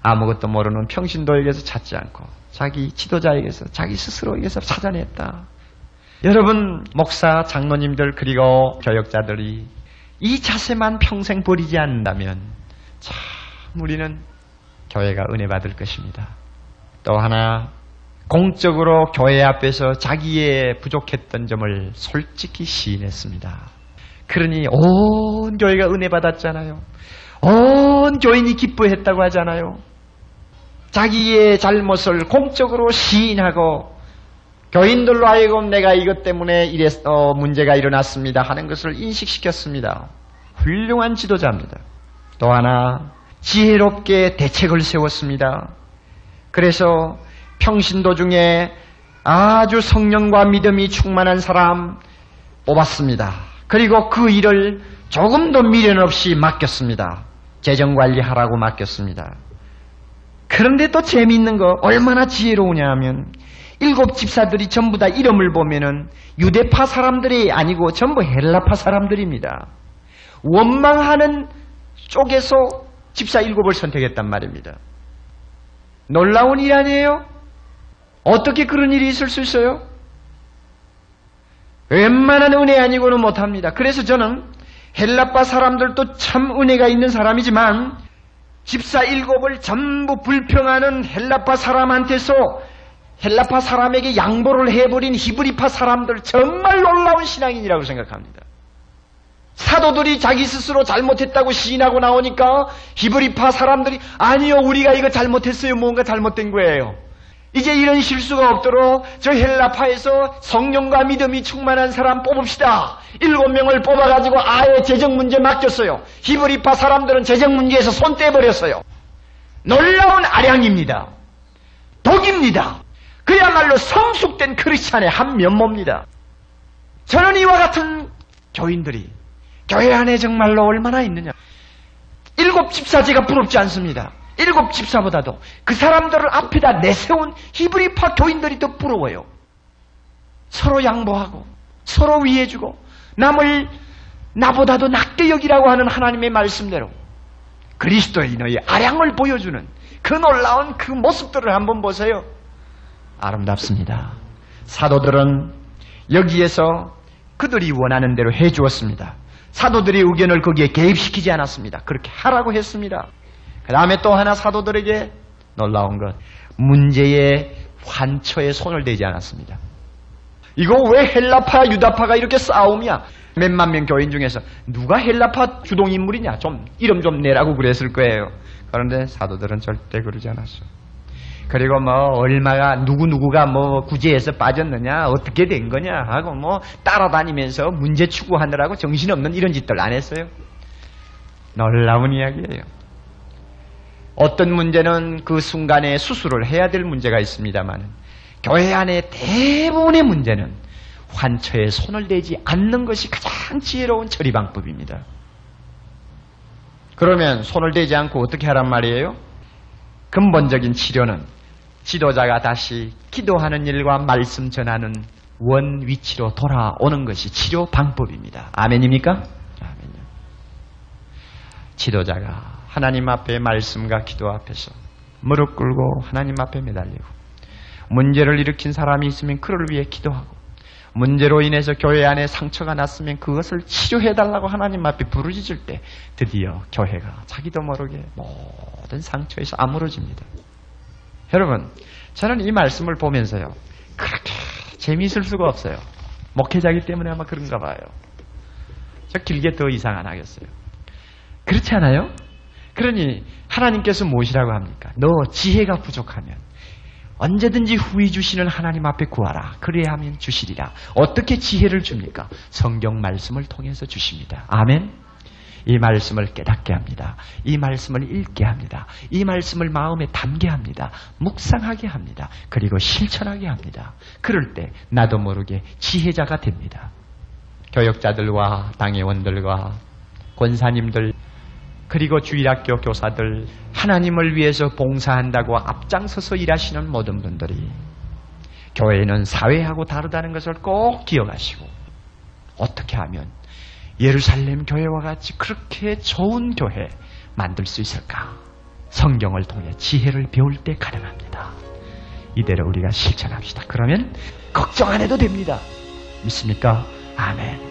아무것도 모르는 평신도에게서 찾지 않고 자기 지도자에게서 자기 스스로에게서 찾아냈다. 여러분 목사 장로님들 그리고 교역자들이 이 자세만 평생 버리지 않는다면 참 우리는 교회가 은혜 받을 것입니다. 또 하나 공적으로 교회 앞에서 자기의 부족했던 점을 솔직히 시인했습니다. 그러니 온 교회가 은혜 받았잖아요. 온 교인이 기뻐했다고 하잖아요. 자기의 잘못을 공적으로 시인하고 교인들로 하여금 내가 이것 때문에 이랬, 어, 문제가 일어났습니다 하는 것을 인식시켰습니다. 훌륭한 지도자입니다. 또 하나 지혜롭게 대책을 세웠습니다. 그래서 평신도 중에 아주 성령과 믿음이 충만한 사람 뽑았습니다. 그리고 그 일을 조금도 미련 없이 맡겼습니다. 재정 관리하라고 맡겼습니다. 그런데 또 재미있는 거 얼마나 지혜로우냐 하면 일곱 집사들이 전부 다 이름을 보면은 유대파 사람들이 아니고 전부 헬라파 사람들입니다. 원망하는 쪽에서 집사 일곱을 선택했단 말입니다. 놀라운 일 아니에요? 어떻게 그런 일이 있을 수 있어요? 웬만한 은혜 아니고는 못합니다. 그래서 저는 헬라파 사람들도 참 은혜가 있는 사람이지만 집사 일곱을 전부 불평하는 헬라파 사람한테서 헬라파 사람에게 양보를 해버린 히브리파 사람들 정말 놀라운 신앙인이라고 생각합니다. 사도들이 자기 스스로 잘못했다고 시인하고 나오니까 히브리파 사람들이 아니요 우리가 이거 잘못했어요 뭔가 잘못된 거예요. 이제 이런 실수가 없도록 저 헬라파에서 성령과 믿음이 충만한 사람 뽑읍시다. 일곱 명을 뽑아가지고 아예 재정 문제 맡겼어요. 히브리파 사람들은 재정 문제에서 손 떼버렸어요. 놀라운 아량입니다. 독입니다. 그야말로 성숙된 크리스찬의 한 면모입니다. 저는 이와 같은 교인들이 교회 안에 정말로 얼마나 있느냐. 일곱 집사제가 부럽지 않습니다. 일곱 집사보다도 그 사람들을 앞에다 내세운 히브리파 교인들이 더 부러워요. 서로 양보하고 서로 위해주고 남을 나보다도 낮게 여기라고 하는 하나님의 말씀대로 그리스도인의 아량을 보여주는 그 놀라운 그 모습들을 한번 보세요. 아름답습니다. 사도들은 여기에서 그들이 원하는 대로 해주었습니다. 사도들의 의견을 거기에 개입시키지 않았습니다. 그렇게 하라고 했습니다. 그 다음에 또 하나 사도들에게 놀라운 것. 문제의 환초에 손을 대지 않았습니다. 이거 왜 헬라파, 유다파가 이렇게 싸움이야? 몇만 명 교인 중에서 누가 헬라파 주동 인물이냐 좀 이름 좀 내라고 그랬을 거예요. 그런데 사도들은 절대 그러지 않았어. 그리고 뭐 얼마가 누구 누구가 뭐 구제해서 빠졌느냐 어떻게 된 거냐 하고 뭐 따라다니면서 문제 추구하느라고 정신없는 이런 짓들 안 했어요. 놀라운 이야기예요. 어떤 문제는 그 순간에 수술을 해야 될 문제가 있습니다만 교회 안에 대부분의 문제는 환처에 손을 대지 않는 것이 가장 지혜로운 처리 방법입니다. 그러면 손을 대지 않고 어떻게 하란 말이에요? 근본적인 치료는 지도자가 다시 기도하는 일과 말씀 전하는 원 위치로 돌아오는 것이 치료 방법입니다. 아멘입니까? 아멘요. 지도자가 하나님 앞에 말씀과 기도 앞에서 무릎 꿇고 하나님 앞에 매달리고 문제를 일으킨 사람이 있으면 그를 위해 기도하고 문제로 인해서 교회 안에 상처가 났으면 그것을 치료해달라고 하나님 앞에 부르짖을 때 드디어 교회가 자기도 모르게 모든 상처에서 아물어집니다. 여러분, 저는 이 말씀을 보면서요, 그렇게 재미있을 수가 없어요. 목회자기 때문에 아마 그런가 봐요. 저 길게 더 이상 안 하겠어요. 그렇지 않아요? 그러니 하나님께서 무엇이라고 합니까? 너 지혜가 부족하면 언제든지 후히 주시는 하나님 앞에 구하라. 그래야 하면 주시리라. 어떻게 지혜를 줍니까? 성경 말씀을 통해서 주십니다. 아멘. 이 말씀을 깨닫게 합니다. 이 말씀을 읽게 합니다. 이 말씀을 마음에 담게 합니다. 묵상하게 합니다. 그리고 실천하게 합니다. 그럴 때 나도 모르게 지혜자가 됩니다. 교역자들과 당회원들과 권사님들 그리고 주일학교 교사들 하나님을 위해서 봉사한다고 앞장서서 일하시는 모든 분들이 교회는 사회하고 다르다는 것을 꼭 기억하시고 어떻게 하면 예루살렘 교회와 같이 그렇게 좋은 교회 만들 수 있을까? 성경을 통해 지혜를 배울 때 가능합니다. 이대로 우리가 실천합시다. 그러면 걱정 안 해도 됩니다. 믿습니까? 아멘.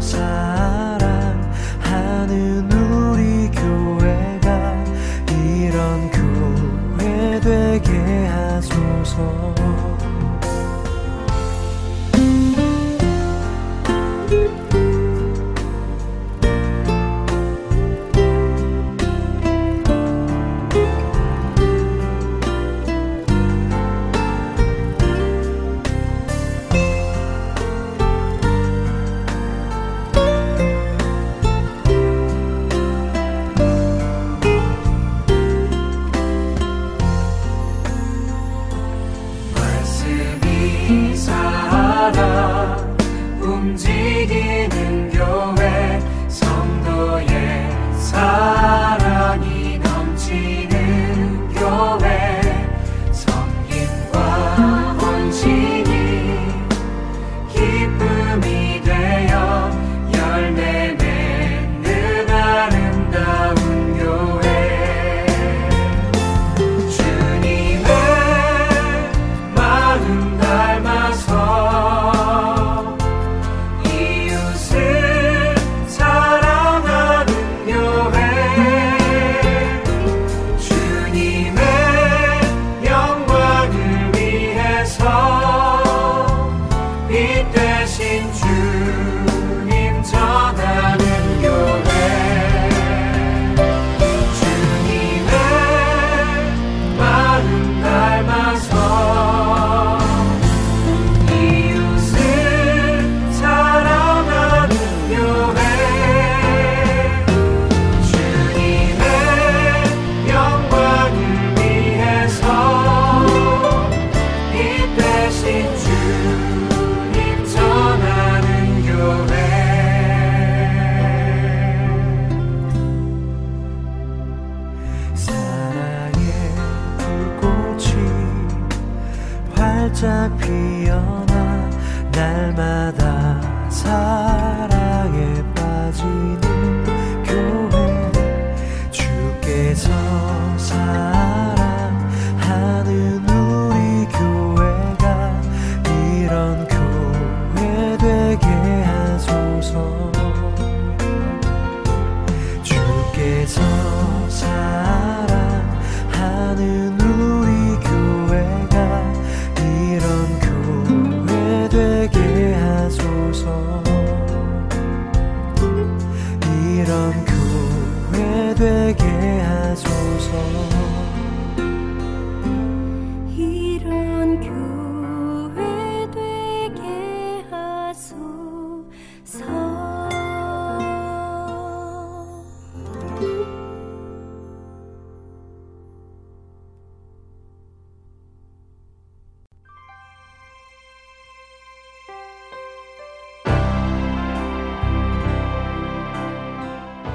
사랑하는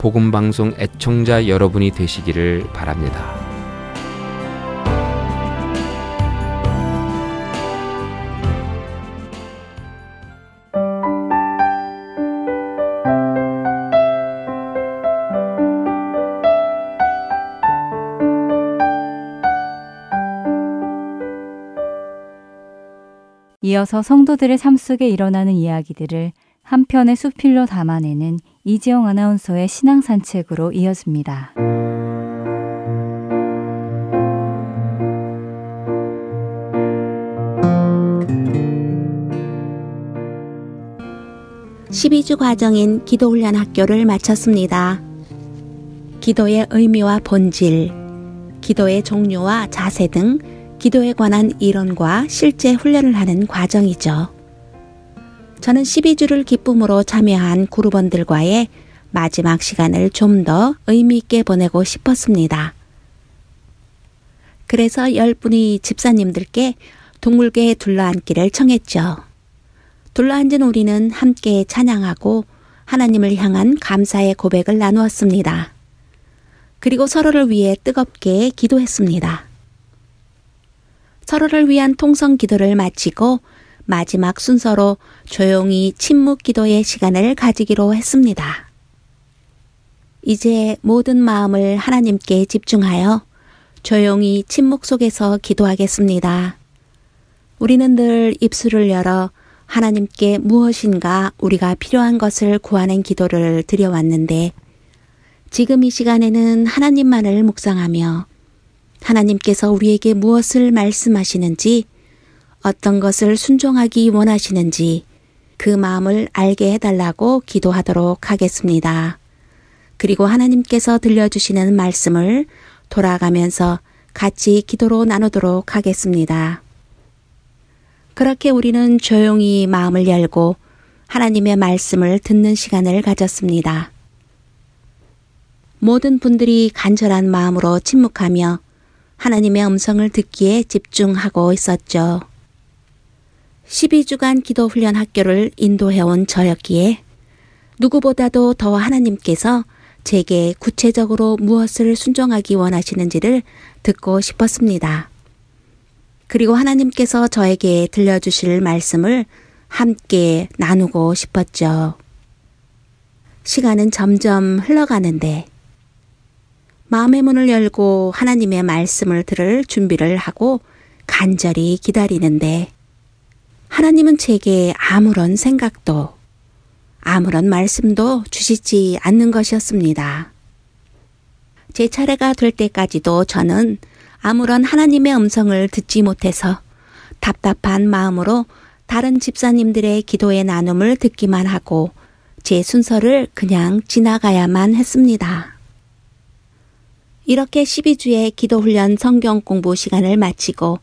복음방송 애청자 여러분이 되시기를 바랍니다. 이어서 성도들의 삶 속에 일어나는 이야기들을 한 편의 수필로 담아내는 이지영 아나운서의 신앙 산책으로 이어집니다. 십이 주 과정인 기도훈련 학교를 마쳤습니다. 기도의 의미와 본질, 기도의 종류와 자세 등 기도에 관한 이론과 실제 훈련을 하는 과정이죠. 저는 12주를 기쁨으로 참여한 구루번들과의 마지막 시간을 좀 더 의미있게 보내고 싶었습니다. 그래서 10분의 집사님들께 동물계에 둘러앉기를 청했죠. 둘러앉은 우리는 함께 찬양하고 하나님을 향한 감사의 고백을 나누었습니다. 그리고 서로를 위해 뜨겁게 기도했습니다. 서로를 위한 통성 기도를 마치고 마지막 순서로 조용히 침묵 기도의 시간을 가지기로 했습니다. 이제 모든 마음을 하나님께 집중하여 조용히 침묵 속에서 기도하겠습니다. 우리는 늘 입술을 열어 하나님께 무엇인가 우리가 필요한 것을 구하는 기도를 드려왔는데 지금 이 시간에는 하나님만을 묵상하며 하나님께서 우리에게 무엇을 말씀하시는지 어떤 것을 순종하기 원하시는지 그 마음을 알게 해달라고 기도하도록 하겠습니다. 그리고 하나님께서 들려주시는 말씀을 돌아가면서 같이 기도로 나누도록 하겠습니다. 그렇게 우리는 조용히 마음을 열고 하나님의 말씀을 듣는 시간을 가졌습니다. 모든 분들이 간절한 마음으로 침묵하며 하나님의 음성을 듣기에 집중하고 있었죠. 12주간 기도 훈련 학교를 인도해온 저였기에 누구보다도 더 하나님께서 제게 구체적으로 무엇을 순종하기 원하시는지를 듣고 싶었습니다. 그리고 하나님께서 저에게 들려주실 말씀을 함께 나누고 싶었죠. 시간은 점점 흘러가는데 마음의 문을 열고 하나님의 말씀을 들을 준비를 하고 간절히 기다리는데 하나님은 제게 아무런 생각도 아무런 말씀도 주시지 않는 것이었습니다. 제 차례가 될 때까지도 저는 아무런 하나님의 음성을 듣지 못해서 답답한 마음으로 다른 집사님들의 기도의 나눔을 듣기만 하고 제 순서를 그냥 지나가야만 했습니다. 이렇게 12주의 기도훈련 성경 공부 시간을 마치고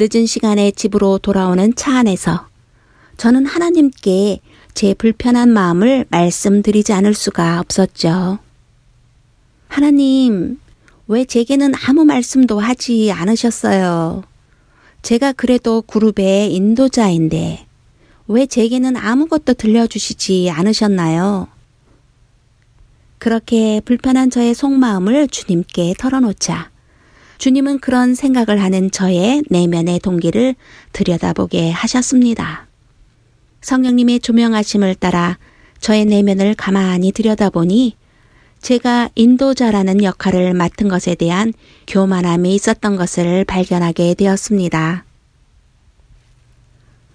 늦은 시간에 집으로 돌아오는 차 안에서 저는 하나님께 제 불편한 마음을 말씀드리지 않을 수가 없었죠. 하나님, 왜 제게는 아무 말씀도 하지 않으셨어요? 제가 그래도 그룹의 인도자인데 왜 제게는 아무것도 들려주시지 않으셨나요? 그렇게 불편한 저의 속마음을 주님께 털어놓자 주님은 그런 생각을 하는 저의 내면의 동기를 들여다보게 하셨습니다. 성령님의 조명하심을 따라 저의 내면을 가만히 들여다보니 제가 인도자라는 역할을 맡은 것에 대한 교만함이 있었던 것을 발견하게 되었습니다.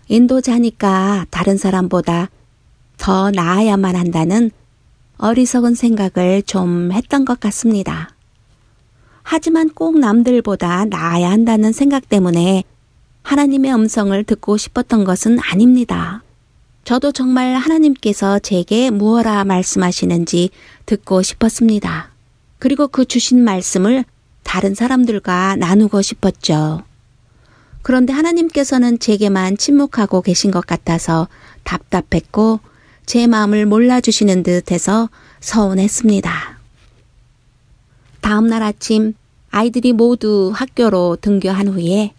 인도자니까 다른 사람보다 더 나아야만 한다는 어리석은 생각을 좀 했던 것 같습니다. 하지만 꼭 남들보다 나아야 한다는 생각 때문에 하나님의 음성을 듣고 싶었던 것은 아닙니다. 저도 정말 하나님께서 제게 무엇라 말씀하시는지 듣고 싶었습니다. 그리고 그 주신 말씀을 다른 사람들과 나누고 싶었죠. 그런데 하나님께서는 제게만 침묵하고 계신 것 같아서 답답했고 제 마음을 몰라주시는 듯 해서 서운했습니다. 다음 날 아침 아이들이 모두 학교로 등교한 후에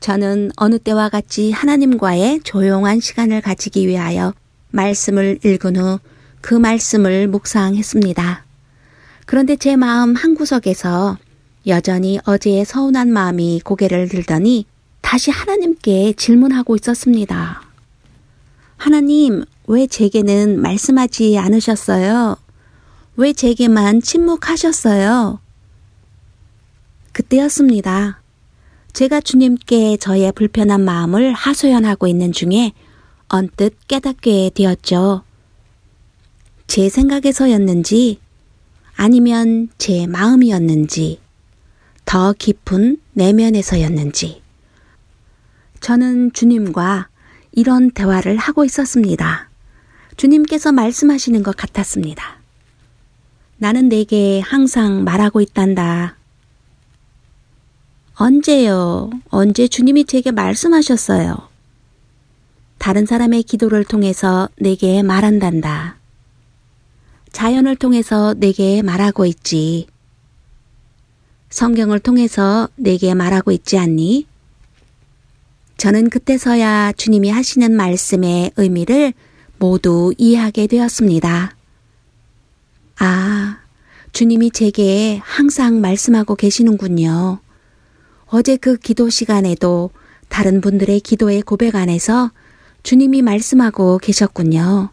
저는 어느 때와 같이 하나님과의 조용한 시간을 가지기 위하여 말씀을 읽은 후 그 말씀을 묵상했습니다. 그런데 제 마음 한구석에서 여전히 어제의 서운한 마음이 고개를 들더니 다시 하나님께 질문하고 있었습니다. 하나님, 왜 제게는 말씀하지 않으셨어요? 왜 제게만 침묵하셨어요? 그때였습니다. 제가 주님께 저의 불편한 마음을 하소연하고 있는 중에 언뜻 깨닫게 되었죠. 제 생각에서였는지 아니면 제 마음이었는지 더 깊은 내면에서였는지 저는 주님과 이런 대화를 하고 있었습니다. 주님께서 말씀하시는 것 같았습니다. 나는 내게 항상 말하고 있단다. 언제요? 언제 주님이 제게 말씀하셨어요? 다른 사람의 기도를 통해서 내게 말한단다. 자연을 통해서 내게 말하고 있지. 성경을 통해서 내게 말하고 있지 않니? 저는 그때서야 주님이 하시는 말씀의 의미를 모두 이해하게 되었습니다. 아, 주님이 제게 항상 말씀하고 계시는군요. 어제 그 기도 시간에도 다른 분들의 기도의 고백 안에서 주님이 말씀하고 계셨군요.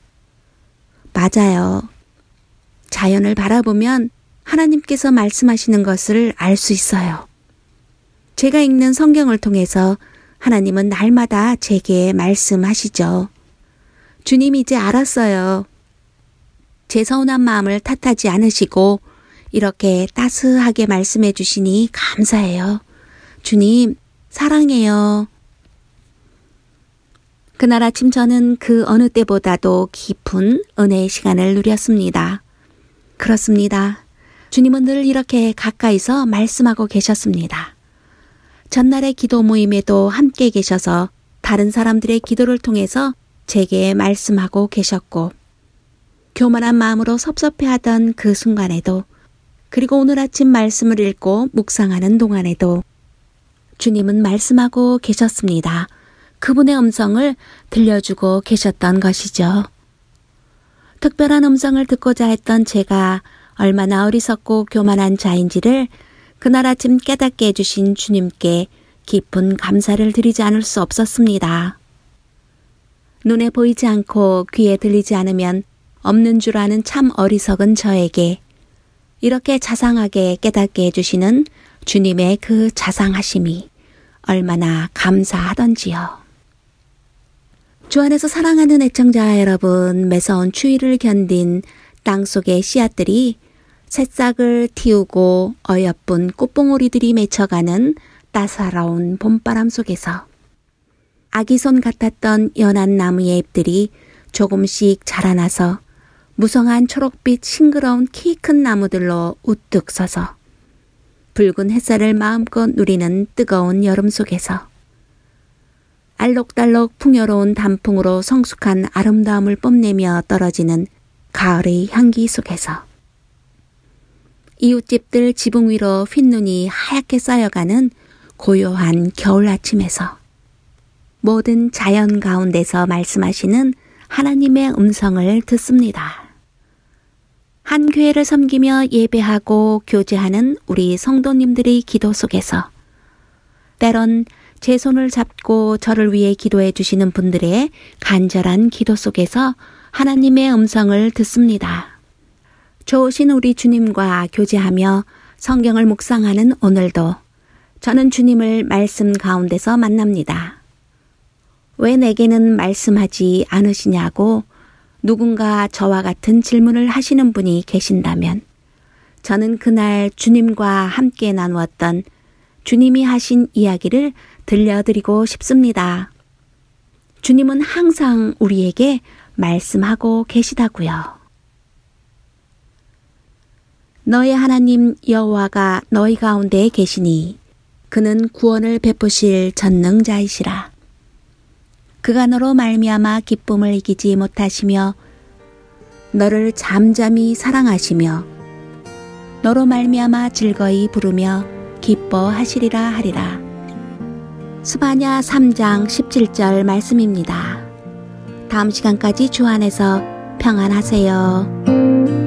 맞아요. 자연을 바라보면 하나님께서 말씀하시는 것을 알 수 있어요. 제가 읽는 성경을 통해서 하나님은 날마다 제게 말씀하시죠. 주님 이제 알았어요. 제 서운한 마음을 탓하지 않으시고 이렇게 따스하게 말씀해 주시니 감사해요. 주님, 사랑해요. 그날 아침 저는 그 어느 때보다도 깊은 은혜의 시간을 누렸습니다. 그렇습니다. 주님은 늘 이렇게 가까이서 말씀하고 계셨습니다. 전날의 기도 모임에도 함께 계셔서 다른 사람들의 기도를 통해서 제게 말씀하고 계셨고, 교만한 마음으로 섭섭해하던 그 순간에도, 그리고 오늘 아침 말씀을 읽고 묵상하는 동안에도 주님은 말씀하고 계셨습니다. 그분의 음성을 들려주고 계셨던 것이죠. 특별한 음성을 듣고자 했던 제가 얼마나 어리석고 교만한 자인지를 그날 아침 깨닫게 해주신 주님께 깊은 감사를 드리지 않을 수 없었습니다. 눈에 보이지 않고 귀에 들리지 않으면 없는 줄 아는 참 어리석은 저에게 이렇게 자상하게 깨닫게 해주시는 주님의 그 자상하심이 얼마나 감사하던지요. 주 안에서 사랑하는 애청자 여러분, 매서운 추위를 견딘 땅 속의 씨앗들이 새싹을 틔우고 어여쁜 꽃봉오리들이 맺혀가는 따사로운 봄바람 속에서 아기 손 같았던 연한 나무의 잎들이 조금씩 자라나서 무성한 초록빛 싱그러운 키 큰 나무들로 우뚝 서서 붉은 햇살을 마음껏 누리는 뜨거운 여름 속에서 알록달록 풍요로운 단풍으로 성숙한 아름다움을 뽐내며 떨어지는 가을의 향기 속에서 이웃집들 지붕 위로 흰눈이 하얗게 쌓여가는 고요한 겨울 아침에서 모든 자연 가운데서 말씀하시는 하나님의 음성을 듣습니다. 한 교회를 섬기며 예배하고 교제하는 우리 성도님들의 기도 속에서 때론 제 손을 잡고 저를 위해 기도해 주시는 분들의 간절한 기도 속에서 하나님의 음성을 듣습니다. 좋으신 우리 주님과 교제하며 성경을 묵상하는 오늘도 저는 주님을 말씀 가운데서 만납니다. 왜 내게는 말씀하지 않으시냐고 누군가 저와 같은 질문을 하시는 분이 계신다면 저는 그날 주님과 함께 나누었던 주님이 하신 이야기를 들려드리고 싶습니다. 주님은 항상 우리에게 말씀하고 계시다고요. 너의 하나님 여호와가 너희 가운데 계시니 그는 구원을 베푸실 전능자이시라. 그가 너로 말미암아 기쁨을 이기지 못하시며 너를 잠잠히 사랑하시며 너로 말미암아 즐거이 부르며 기뻐하시리라 하리라. 스바냐 3장 17절 말씀입니다. 다음 시간까지 주 안에서 평안하세요.